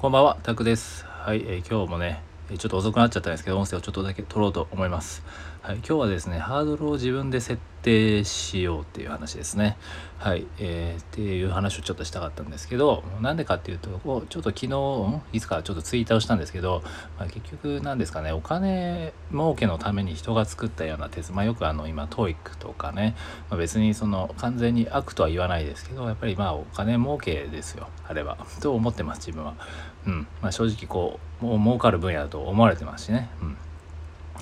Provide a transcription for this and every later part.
こんばんは、タクです。はい、えー、今日もね、ちょっと遅くなっちゃったんですけど、音声をちょっとだけ撮ろうと思います。はい、今日はですね、ハードルを自分で設定しようっていう話ですね。はい、えー、っていう話をちょっとしたかったんですけど、なんでかっていうと、こうちょっと昨日、いつかちょっとツイートをしたんですけど、まあ、結局なんですかね、お金儲けのために人が作ったような鉄、まあよくあの今 TOEIC とかね、まあ、別にその完全に悪とは言わないですけど、やっぱりまあお金儲けですよ、あれは。と思ってます、自分は。うん。まあ正直こう、もう儲かる分野だと思われてますしね。うん。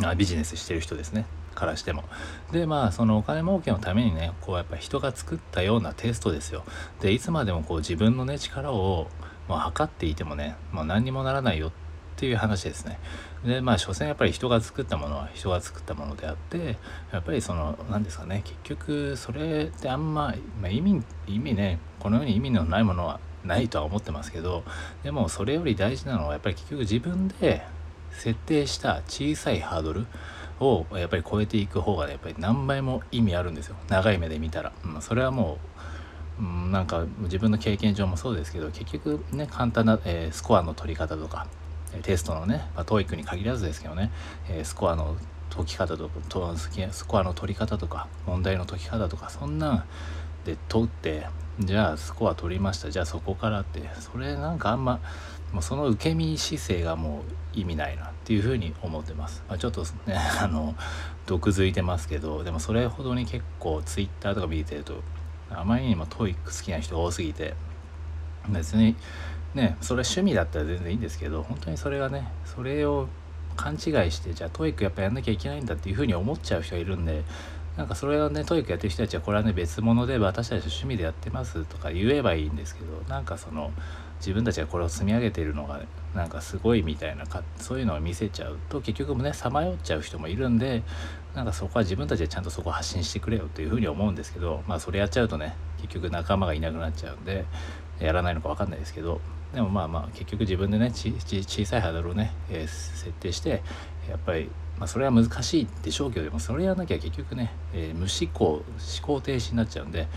あビジネスしてる人ですねからしてもでまあそのお金儲けのためにねこうやっぱ人が作ったようなテストですよでいつまでもこう自分のね力をもう測っていてもねもう何にもならないよっていう話ですねでまあ所詮やっぱり人が作ったものは人が作ったものであってやっぱりその何ですかね結局それってあんま、まあ、意味意味ねこのように意味のないものはないとは思ってますけどでもそれより大事なのはやっぱり結局自分で設定した小さいハードルをやっぱり超えていく方がねやっぱり何倍も意味あるんですよ。長い目で見たら、うん、それはもう、うん、なんか自分の経験上もそうですけど結局ね簡単な、えー、スコアの取り方とかテストのね、まあ、TOEIC に限らずですけどね、えー、スコアの解き方とかスコアの取り方とか問題の解き方とかそんなんで解ってじゃあスコア取りました。じゃあそこからって。それなんかあんまもうその受け身姿勢がもう意味ないなっていうふうに思ってます、まあ、ちょっとね あの毒づいてますけどでもそれほどに結構 Twitter とか見てるとあまりにも TOEIC 好きな人が多すぎて別にねそれ趣味だったら全然いいんですけど本当にそれがねそれを勘違いしてじゃあ TOEIC やっぱやんなきゃいけないんだっていうふうに思っちゃう人がいるんでなんかそれをね TOEIC やってる人たちはこれはね別物で私たち趣味でやってますとか言えばいいんですけどなんかその自分たちがこれを積み上げているのがなんかすごいみたいなかそういうのを見せちゃうと結局もねさまよっちゃう人もいるんでなんかそこは自分たちでちゃんとそこを発信してくれよというふうに思うんですけどまあそれやっちゃうとね結局仲間がいなくなっちゃうんでやらないのか分かんないですけどでもまあまあ結局自分でね小さいハードルをね、えー、設定してやっぱりまあ、それは難しいでしょうけどでもそれやらなきゃ結局ね、えー、無思考思考停止になっちゃうんで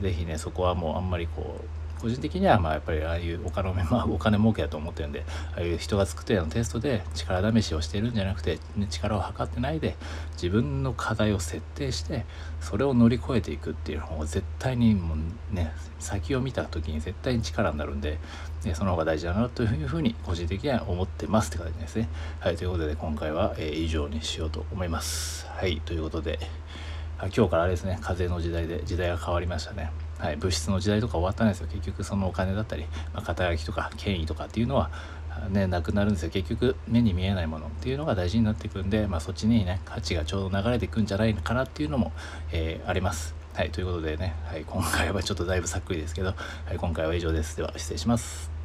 是非ねそこはもうあんまりこう個人的にはまあやっぱりああいうお金, まあ、お金儲けだと思ってるんでああいう人が作ったようなテストで力試しをしてるんじゃなくて、ね、力を測ってないで自分の課題を設定してそれを乗り越えていくっていうのを絶対にもうね先を見た時に絶対に力になるんで、ね、その方が大事だなというふうに個人的には思ってますって感じですね。はいということで今回は、えー、以上にしようと思います。はいということで今日からあれですね風の時代で時代が変わりましたね。はい、物質の時代とか終わったんですよ結局そのお金だったり、まあ、肩書きとか権威とかっていうのはねなくなるんですよ結局目に見えないものっていうのが大事になってくんで、まあ、そっちにね価値がちょうど流れていくんじゃないかなっていうのも、えー、あります。はい、ということでね、はい、今回はちょっとだいぶさっくりですけど、はい、今回は以上です。では失礼します。